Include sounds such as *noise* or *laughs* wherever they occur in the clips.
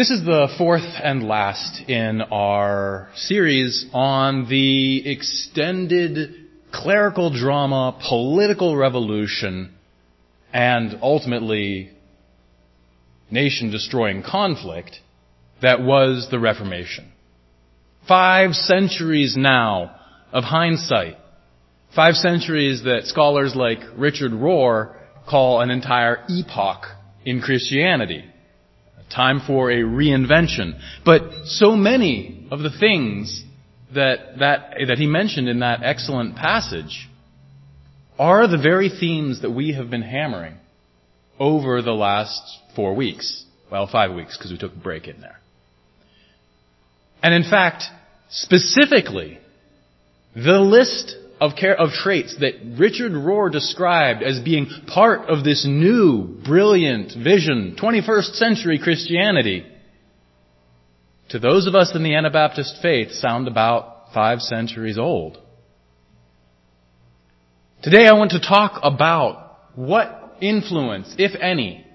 This is the fourth and last in our series on the extended clerical drama, political revolution, and ultimately nation destroying conflict that was the Reformation. Five centuries now of hindsight. Five centuries that scholars like Richard Rohr call an entire epoch in Christianity. Time for a reinvention. But so many of the things that, that, that he mentioned in that excellent passage are the very themes that we have been hammering over the last four weeks. Well, five weeks because we took a break in there. And in fact, specifically, the list of, of traits that Richard Rohr described as being part of this new, brilliant vision, 21st century Christianity, to those of us in the Anabaptist faith sound about five centuries old. Today I want to talk about what influence, if any,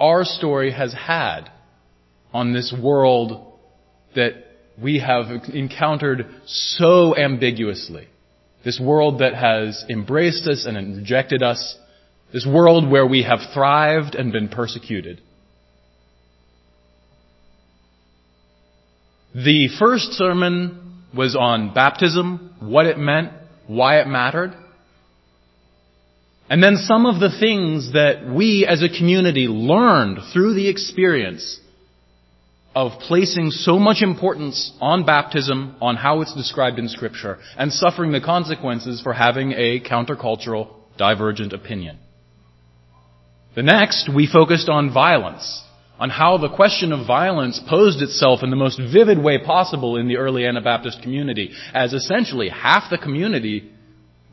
our story has had on this world that we have encountered so ambiguously. This world that has embraced us and rejected us. This world where we have thrived and been persecuted. The first sermon was on baptism, what it meant, why it mattered. And then some of the things that we as a community learned through the experience of placing so much importance on baptism, on how it's described in scripture, and suffering the consequences for having a countercultural, divergent opinion. The next, we focused on violence, on how the question of violence posed itself in the most vivid way possible in the early Anabaptist community, as essentially half the community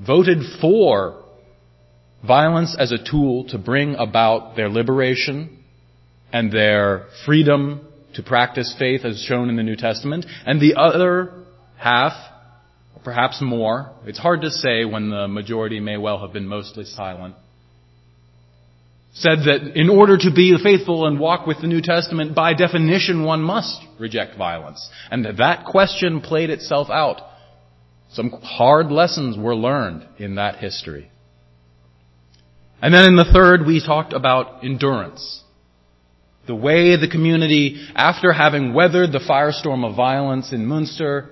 voted for violence as a tool to bring about their liberation and their freedom to practice faith as shown in the New Testament, and the other half, perhaps more, it's hard to say when the majority may well have been mostly silent, said that in order to be faithful and walk with the New Testament, by definition one must reject violence. And that that question played itself out. Some hard lessons were learned in that history. And then in the third, we talked about endurance. The way the community, after having weathered the firestorm of violence in Munster,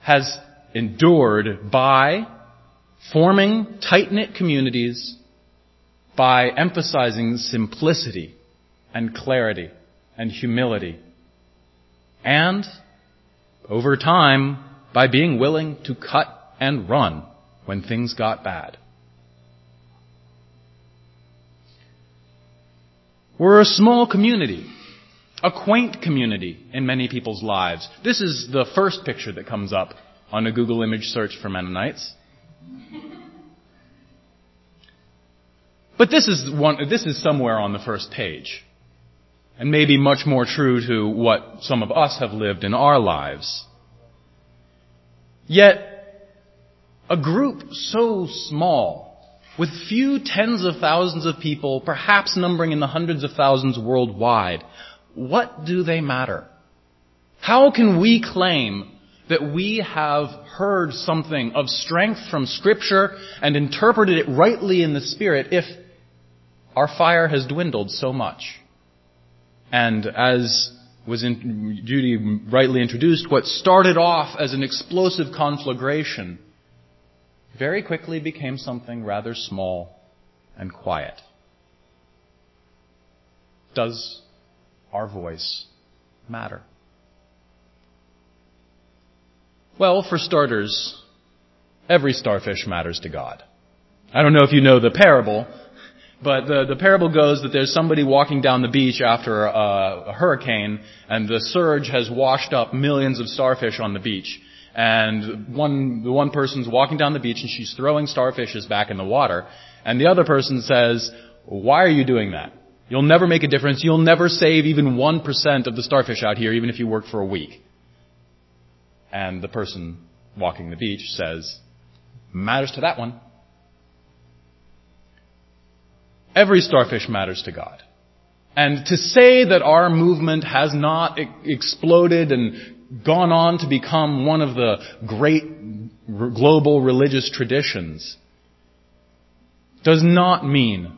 has endured by forming tight-knit communities, by emphasizing simplicity and clarity and humility, and over time, by being willing to cut and run when things got bad. We're a small community, a quaint community in many people's lives. This is the first picture that comes up on a Google image search for Mennonites. *laughs* But this is one, this is somewhere on the first page. And maybe much more true to what some of us have lived in our lives. Yet, a group so small with few tens of thousands of people, perhaps numbering in the hundreds of thousands worldwide, what do they matter? How can we claim that we have heard something of strength from scripture and interpreted it rightly in the spirit if our fire has dwindled so much? And as was in, Judy rightly introduced, what started off as an explosive conflagration very quickly became something rather small and quiet. Does our voice matter? Well, for starters, every starfish matters to God. I don't know if you know the parable, but the, the parable goes that there's somebody walking down the beach after a, a hurricane, and the surge has washed up millions of starfish on the beach and one, the one person's walking down the beach and she's throwing starfishes back in the water, and the other person says, why are you doing that? You'll never make a difference. You'll never save even 1% of the starfish out here, even if you work for a week. And the person walking the beach says, matters to that one. Every starfish matters to God. And to say that our movement has not exploded and gone on to become one of the great global religious traditions does not mean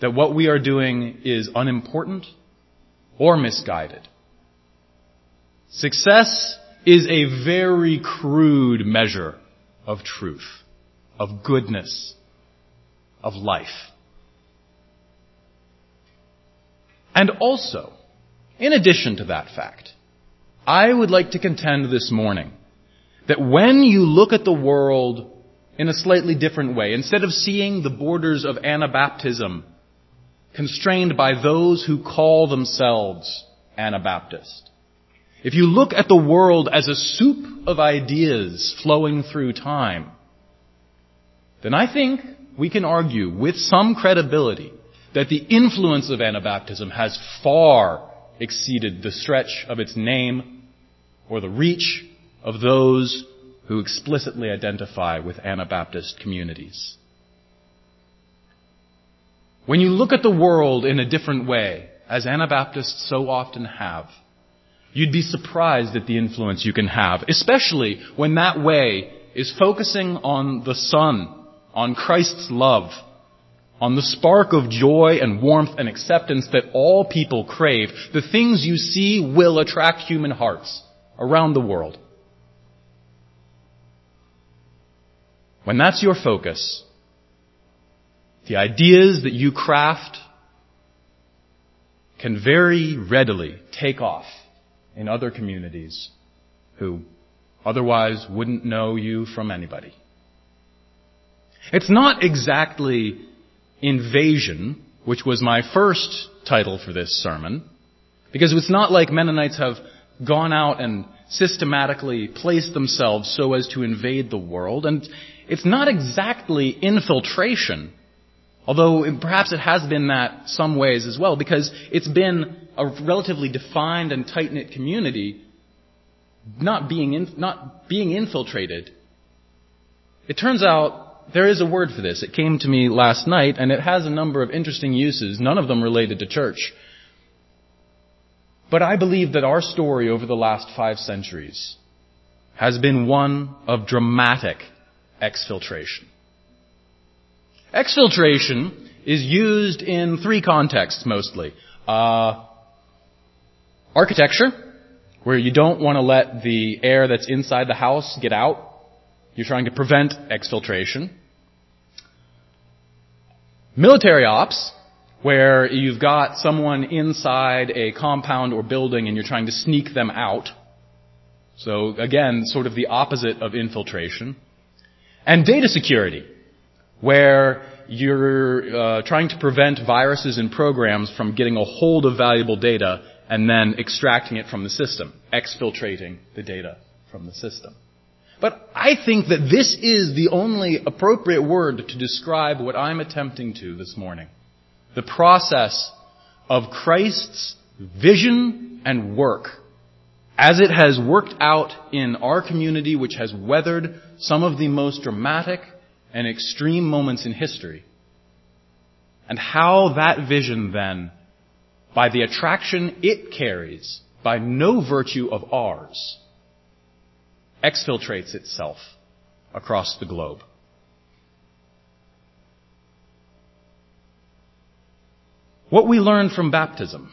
that what we are doing is unimportant or misguided. Success is a very crude measure of truth, of goodness, of life. And also, in addition to that fact, I would like to contend this morning that when you look at the world in a slightly different way, instead of seeing the borders of Anabaptism constrained by those who call themselves Anabaptist, if you look at the world as a soup of ideas flowing through time, then I think we can argue with some credibility that the influence of Anabaptism has far exceeded the stretch of its name or the reach of those who explicitly identify with Anabaptist communities. When you look at the world in a different way, as Anabaptists so often have, you'd be surprised at the influence you can have, especially when that way is focusing on the Son, on Christ's love, on the spark of joy and warmth and acceptance that all people crave, the things you see will attract human hearts around the world. When that's your focus, the ideas that you craft can very readily take off in other communities who otherwise wouldn't know you from anybody. It's not exactly invasion, which was my first title for this sermon, because it's not like Mennonites have gone out and systematically placed themselves so as to invade the world, and it's not exactly infiltration, although perhaps it has been that some ways as well, because it's been a relatively defined and tight-knit community not being, in, not being infiltrated. It turns out there is a word for this. It came to me last night, and it has a number of interesting uses, none of them related to church. But I believe that our story over the last five centuries has been one of dramatic exfiltration. Exfiltration is used in three contexts mostly. Uh, architecture, where you don't want to let the air that's inside the house get out. You're trying to prevent exfiltration. Military ops, where you've got someone inside a compound or building and you're trying to sneak them out. So again, sort of the opposite of infiltration. And data security, where you're uh, trying to prevent viruses and programs from getting a hold of valuable data and then extracting it from the system, exfiltrating the data from the system. But I think that this is the only appropriate word to describe what I'm attempting to this morning. The process of Christ's vision and work as it has worked out in our community, which has weathered some of the most dramatic and extreme moments in history. And how that vision then, by the attraction it carries, by no virtue of ours, exfiltrates itself across the globe. What we learned from baptism,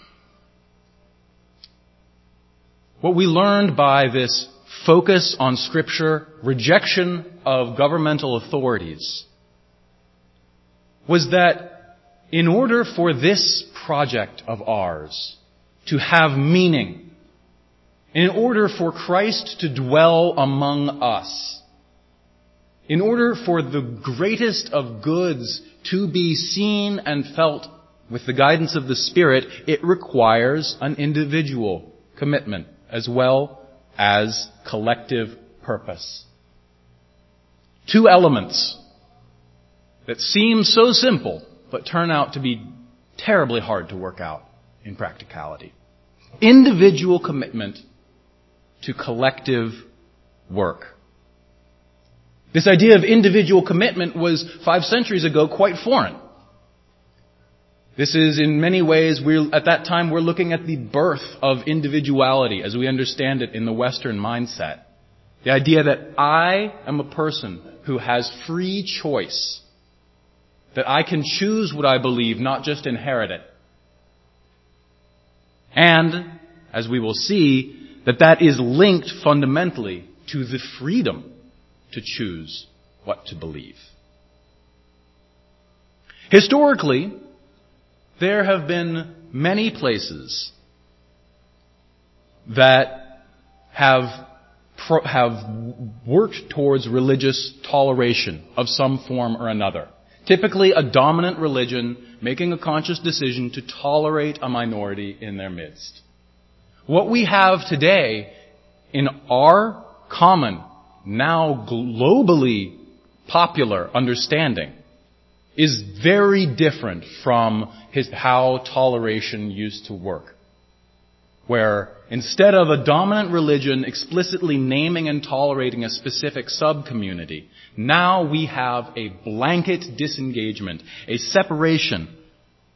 what we learned by this focus on scripture, rejection of governmental authorities, was that in order for this project of ours to have meaning, in order for Christ to dwell among us, in order for the greatest of goods to be seen and felt with the guidance of the Spirit, it requires an individual commitment as well as collective purpose. Two elements that seem so simple, but turn out to be terribly hard to work out in practicality. Individual commitment to collective work. This idea of individual commitment was five centuries ago quite foreign. This is in many ways, we're, at that time, we're looking at the birth of individuality as we understand it in the Western mindset. The idea that I am a person who has free choice. That I can choose what I believe, not just inherit it. And, as we will see, that that is linked fundamentally to the freedom to choose what to believe. Historically, there have been many places that have have worked towards religious toleration of some form or another. Typically a dominant religion making a conscious decision to tolerate a minority in their midst. What we have today in our common, now globally popular understanding is very different from his, how toleration used to work. Where instead of a dominant religion explicitly naming and tolerating a specific sub-community, now we have a blanket disengagement, a separation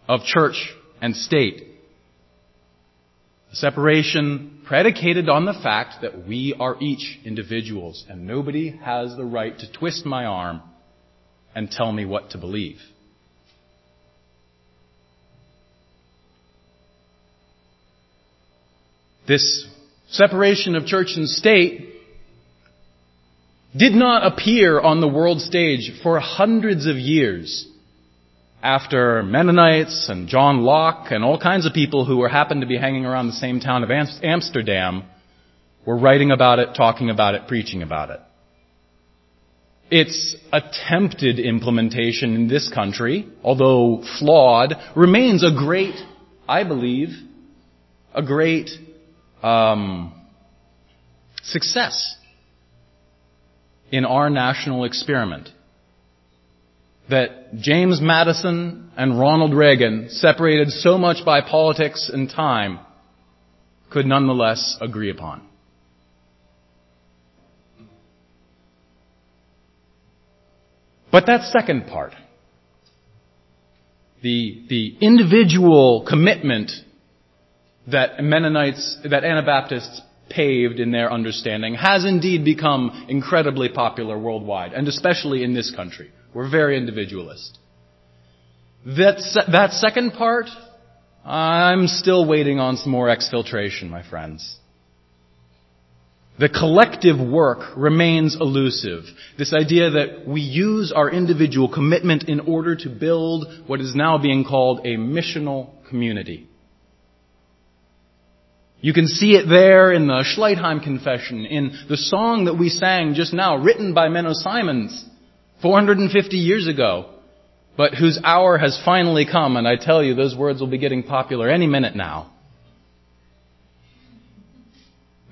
of church and state. Separation predicated on the fact that we are each individuals and nobody has the right to twist my arm and tell me what to believe. This separation of church and state did not appear on the world stage for hundreds of years after Mennonites and John Locke and all kinds of people who were happened to be hanging around the same town of Amsterdam were writing about it, talking about it, preaching about it. Its attempted implementation in this country, although flawed, remains a great, I believe, a great um, success in our national experiment. That James Madison and Ronald Reagan, separated so much by politics and time, could nonetheless agree upon. But that second part, the, the individual commitment that Mennonites, that Anabaptists paved in their understanding has indeed become incredibly popular worldwide, and especially in this country. We're very individualist. That, that second part, I'm still waiting on some more exfiltration, my friends. The collective work remains elusive. This idea that we use our individual commitment in order to build what is now being called a missional community. You can see it there in the Schleitheim Confession, in the song that we sang just now, written by Menno Simons 450 years ago, but whose hour has finally come, and I tell you, those words will be getting popular any minute now.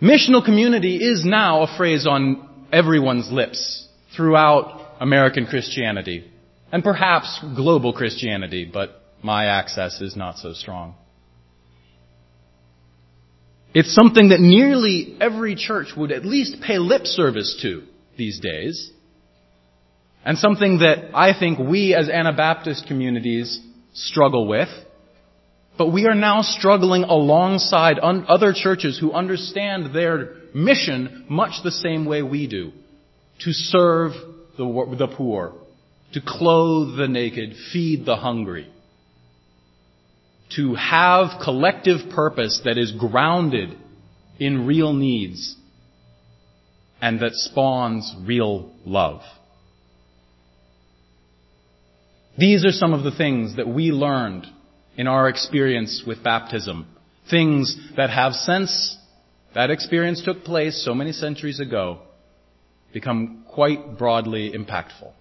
Missional community is now a phrase on everyone's lips throughout American Christianity, and perhaps global Christianity, but my access is not so strong. It's something that nearly every church would at least pay lip service to these days. And something that I think we as Anabaptist communities struggle with. But we are now struggling alongside other churches who understand their mission much the same way we do. To serve the, the poor, to clothe the naked, feed the hungry to have collective purpose that is grounded in real needs and that spawns real love. These are some of the things that we learned in our experience with baptism. Things that have since that experience took place so many centuries ago become quite broadly impactful.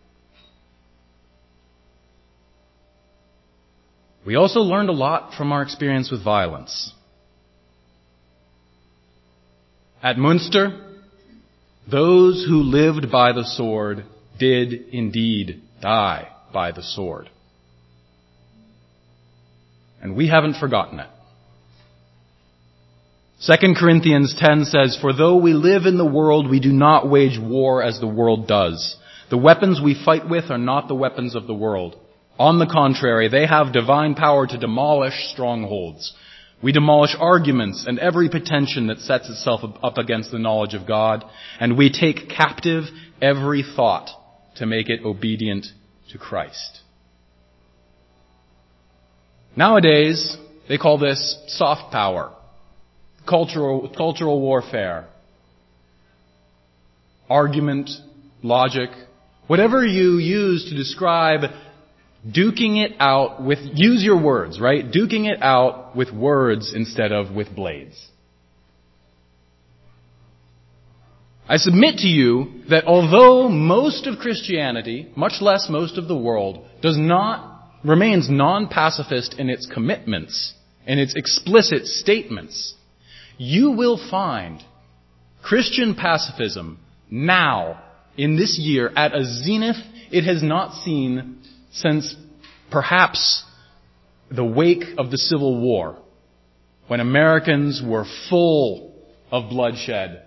We also learned a lot from our experience with violence. At Munster, those who lived by the sword did indeed die by the sword. And we haven't forgotten it. 2 Corinthians 10 says, For though we live in the world, we do not wage war as the world does. The weapons we fight with are not the weapons of the world On the contrary, they have divine power to demolish strongholds. We demolish arguments and every pretension that sets itself up against the knowledge of God, and we take captive every thought to make it obedient to Christ. Nowadays, they call this soft power, cultural, cultural warfare, argument, logic, whatever you use to describe duking it out with, use your words, right? Duking it out with words instead of with blades. I submit to you that although most of Christianity, much less most of the world, does not, remains non-pacifist in its commitments, in its explicit statements, you will find Christian pacifism now, in this year, at a zenith it has not seen since perhaps the wake of the Civil War, when Americans were full of bloodshed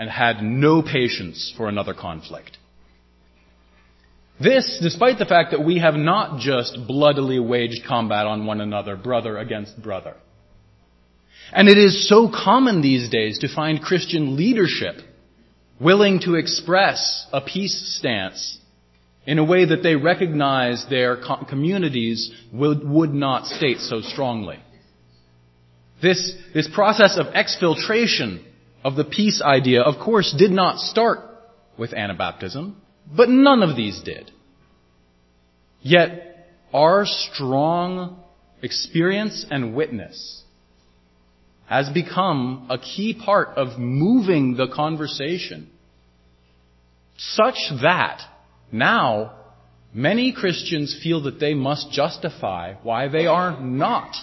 and had no patience for another conflict. This, despite the fact that we have not just bloodily waged combat on one another, brother against brother. And it is so common these days to find Christian leadership willing to express a peace stance in a way that they recognize their communities would, would not state so strongly. This, this process of exfiltration of the peace idea, of course, did not start with Anabaptism, but none of these did. Yet, our strong experience and witness has become a key part of moving the conversation such that now many Christians feel that they must justify why they are not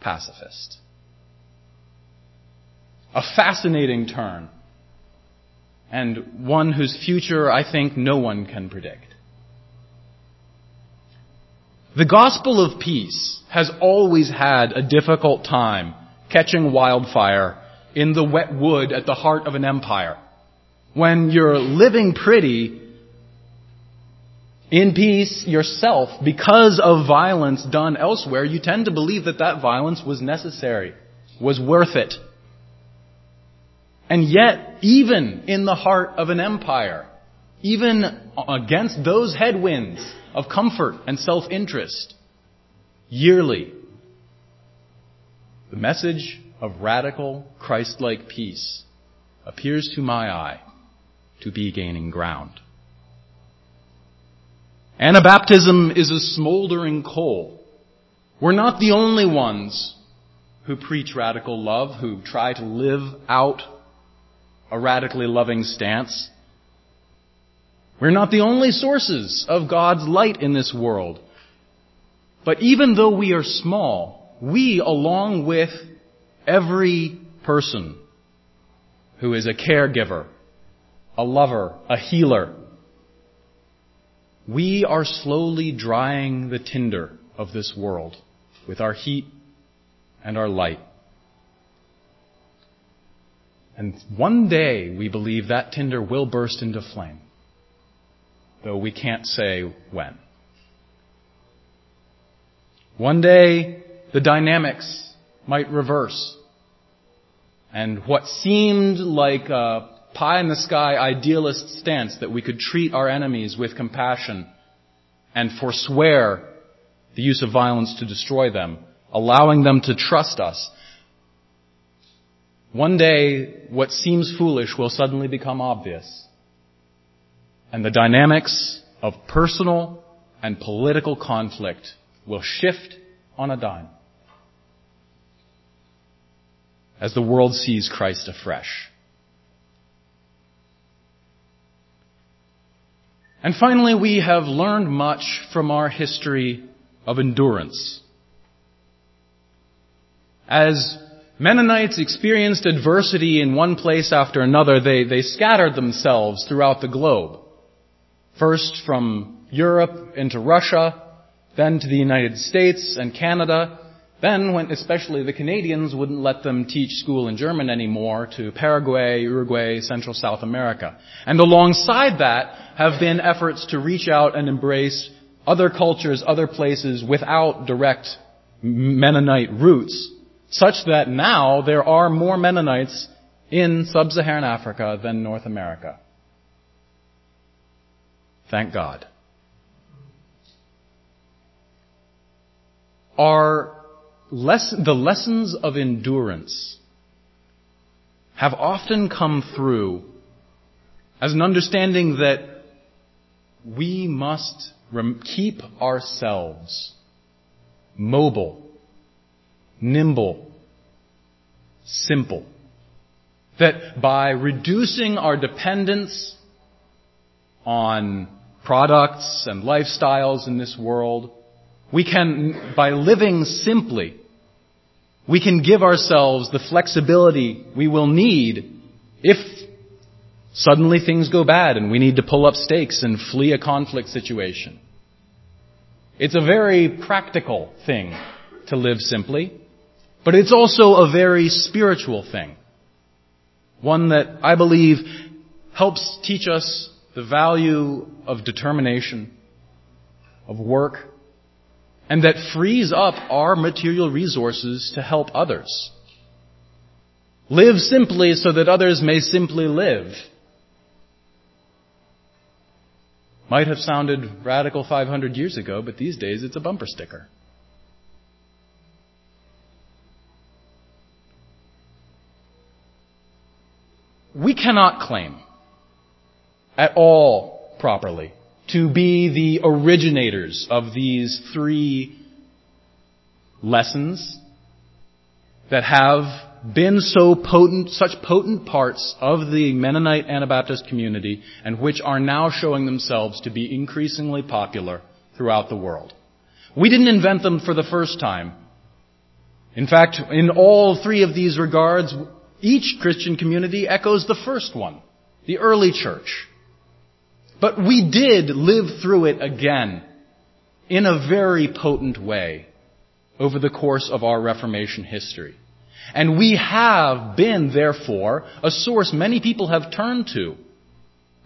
pacifist a fascinating turn, and one whose future I think no one can predict. The gospel of peace has always had a difficult time catching wildfire in the wet wood at the heart of an empire. When you're living pretty in peace yourself because of violence done elsewhere, you tend to believe that that violence was necessary, was worth it. And yet, even in the heart of an empire, even against those headwinds of comfort and self-interest, yearly, the message of radical Christ-like peace appears to my eye to be gaining ground. Anabaptism is a smoldering coal. We're not the only ones who preach radical love, who try to live out a radically loving stance. We're not the only sources of God's light in this world. But even though we are small, we, along with every person who is a caregiver, a lover, a healer, we are slowly drying the tinder of this world with our heat and our light. And one day, we believe that tinder will burst into flame, though we can't say when. One day, the dynamics might reverse, and what seemed like a pie in the sky idealist stance that we could treat our enemies with compassion and forswear the use of violence to destroy them, allowing them to trust us, one day, what seems foolish will suddenly become obvious. And the dynamics of personal and political conflict will shift on a dime as the world sees Christ afresh. And finally, we have learned much from our history of endurance. As Mennonites experienced adversity in one place after another. They, they scattered themselves throughout the globe. First from Europe into Russia, then to the United States and Canada, then when especially the Canadians wouldn't let them teach school in German anymore to Paraguay, Uruguay, Central South America. And alongside that have been efforts to reach out and embrace other cultures, other places without direct Mennonite roots, such that now there are more Mennonites in sub-Saharan Africa than North America. Thank God. Are less, the lessons of endurance have often come through as an understanding that we must keep ourselves mobile, nimble, simple. That by reducing our dependence on products and lifestyles in this world, we can, by living simply, we can give ourselves the flexibility we will need if suddenly things go bad and we need to pull up stakes and flee a conflict situation. It's a very practical thing to live simply, but it's also a very spiritual thing. One that I believe helps teach us the value of determination, of work, and that frees up our material resources to help others. Live simply so that others may simply live. Might have sounded radical 500 years ago, but these days it's a bumper sticker. We cannot claim at all properly to be the originators of these three lessons that have been so potent, such potent parts of the Mennonite Anabaptist community and which are now showing themselves to be increasingly popular throughout the world. We didn't invent them for the first time. In fact, in all three of these regards, each Christian community echoes the first one, the early church. But we did live through it again in a very potent way over the course of our Reformation history. And we have been, therefore, a source many people have turned to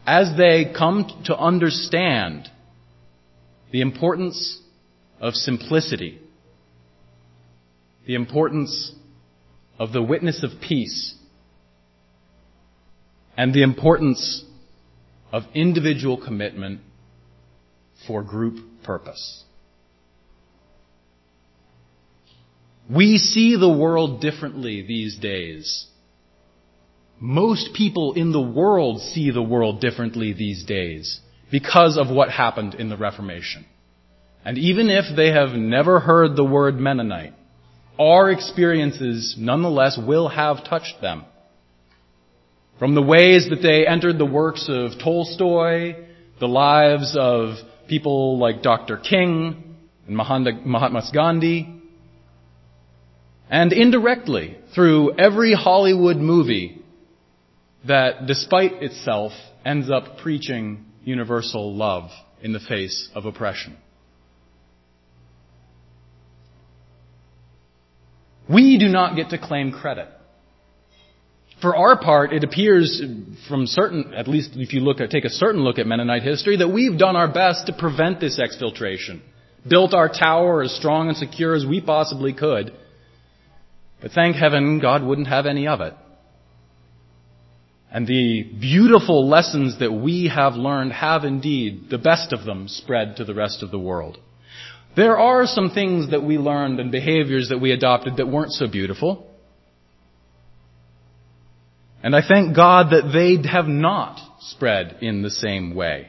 as they come to understand the importance of simplicity, the importance of the witness of peace, and the importance of individual commitment for group purpose. We see the world differently these days. Most people in the world see the world differently these days because of what happened in the Reformation. And even if they have never heard the word Mennonite, our experiences nonetheless will have touched them. From the ways that they entered the works of Tolstoy, the lives of people like Dr. King and Mahatma Gandhi, and indirectly through every Hollywood movie that, despite itself, ends up preaching universal love in the face of oppression. We do not get to claim credit. For our part, it appears from certain, at least if you look at, take a certain look at Mennonite history, that we've done our best to prevent this exfiltration. Built our tower as strong and secure as we possibly could. But thank heaven God wouldn't have any of it. And the beautiful lessons that we have learned have indeed, the best of them, spread to the rest of the world. There are some things that we learned and behaviors that we adopted that weren't so beautiful. And I thank God that they have not spread in the same way.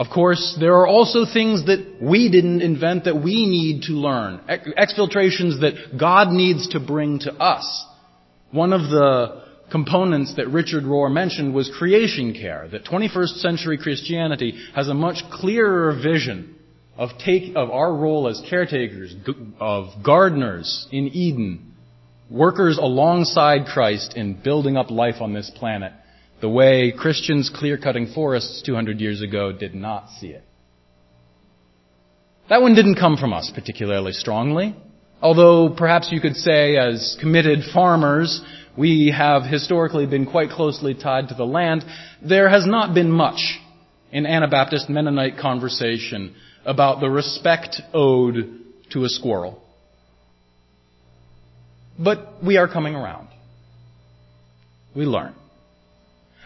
Of course, there are also things that we didn't invent that we need to learn. Exfiltrations that God needs to bring to us. One of the components that Richard Rohr mentioned was creation care. That 21st century Christianity has a much clearer vision of, take, of our role as caretakers, of gardeners in Eden, workers alongside Christ in building up life on this planet the way Christians clear cutting forests 200 years ago did not see it. That one didn't come from us particularly strongly, although perhaps you could say as committed farmers, we have historically been quite closely tied to the land. There has not been much in Anabaptist Mennonite conversation about the respect owed to a squirrel. But we are coming around. We learn.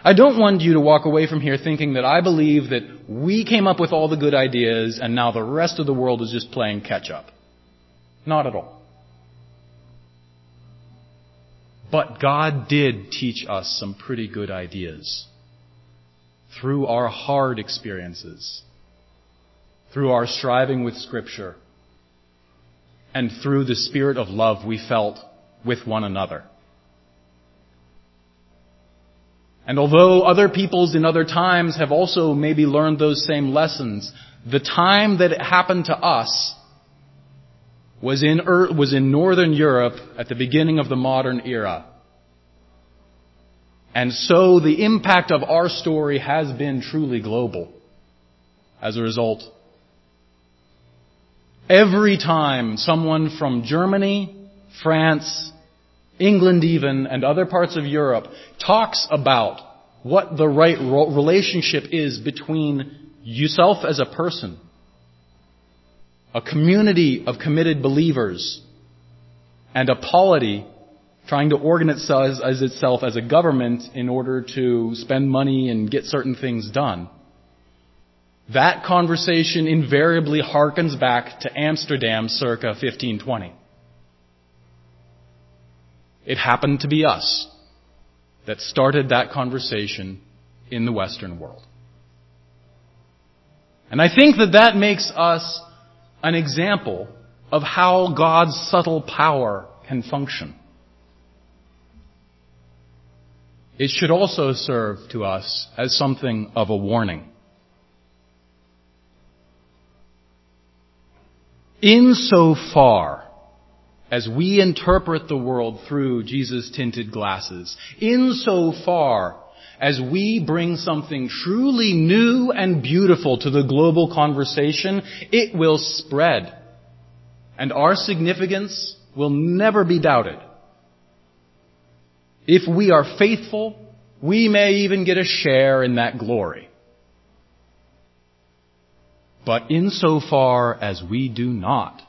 I don't want you to walk away from here thinking that I believe that we came up with all the good ideas and now the rest of the world is just playing catch up. Not at all. But God did teach us some pretty good ideas through our hard experiences, through our striving with Scripture, and through the spirit of love we felt with one another. And although other peoples in other times have also maybe learned those same lessons, the time that it happened to us was in, was in Northern Europe at the beginning of the modern era. And so the impact of our story has been truly global as a result. Every time someone from Germany, France, England even, and other parts of Europe talks about what the right relationship is between yourself as a person a community of committed believers, and a polity trying to organize as itself as a government in order to spend money and get certain things done. That conversation invariably harkens back to Amsterdam circa 1520. It happened to be us that started that conversation in the Western world. And I think that that makes us an example of how God's subtle power can function. It should also serve to us as something of a warning. Insofar as we interpret the world through Jesus tinted glasses, insofar as we bring something truly new and beautiful to the global conversation, it will spread. And our significance will never be doubted. If we are faithful, we may even get a share in that glory. But insofar as we do not,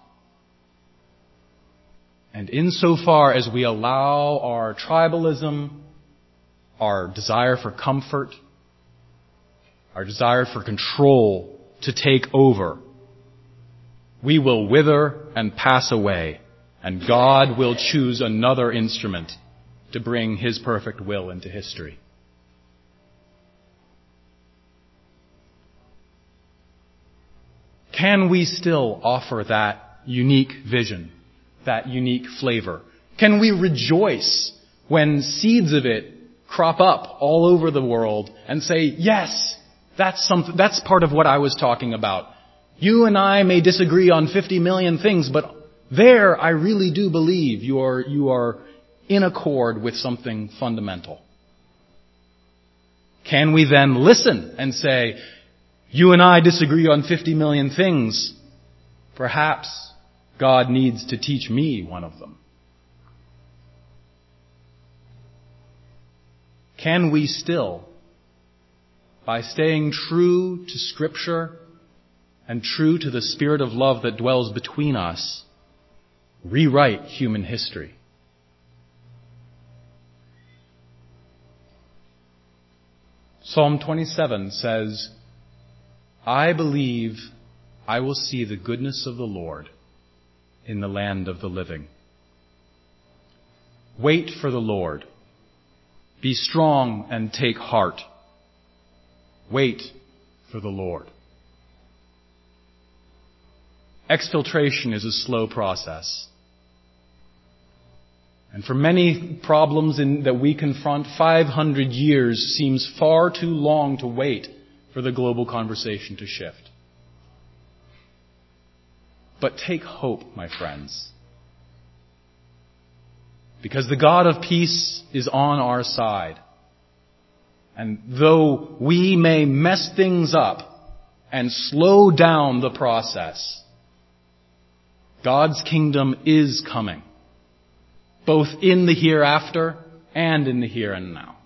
and insofar as we allow our tribalism, our desire for comfort, our desire for control to take over, we will wither and pass away, and God will choose another instrument to bring His perfect will into history. Can we still offer that unique vision, that unique flavor? Can we rejoice when seeds of it crop up all over the world and say, yes, that's something, that's part of what I was talking about. You and I may disagree on 50 million things, but there I really do believe you are, you are in accord with something fundamental. Can we then listen and say, you and I disagree on 50 million things. Perhaps God needs to teach me one of them. Can we still, by staying true to Scripture and true to the spirit of love that dwells between us, rewrite human history? Psalm 27 says, I believe I will see the goodness of the Lord in the land of the living. Wait for the Lord. Be strong and take heart. Wait for the Lord. Exfiltration is a slow process. And for many problems in, that we confront, 500 years seems far too long to wait for the global conversation to shift. But take hope, my friends. Because the God of peace is on our side. And though we may mess things up and slow down the process, God's kingdom is coming, both in the hereafter and in the here and now.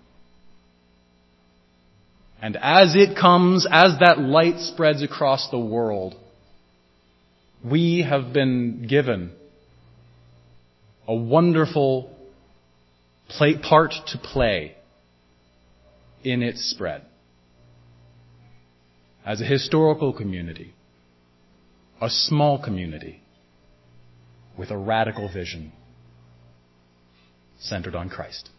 And as it comes, as that light spreads across the world, we have been given a wonderful play, part to play in its spread. As a historical community, a small community with a radical vision centered on Christ.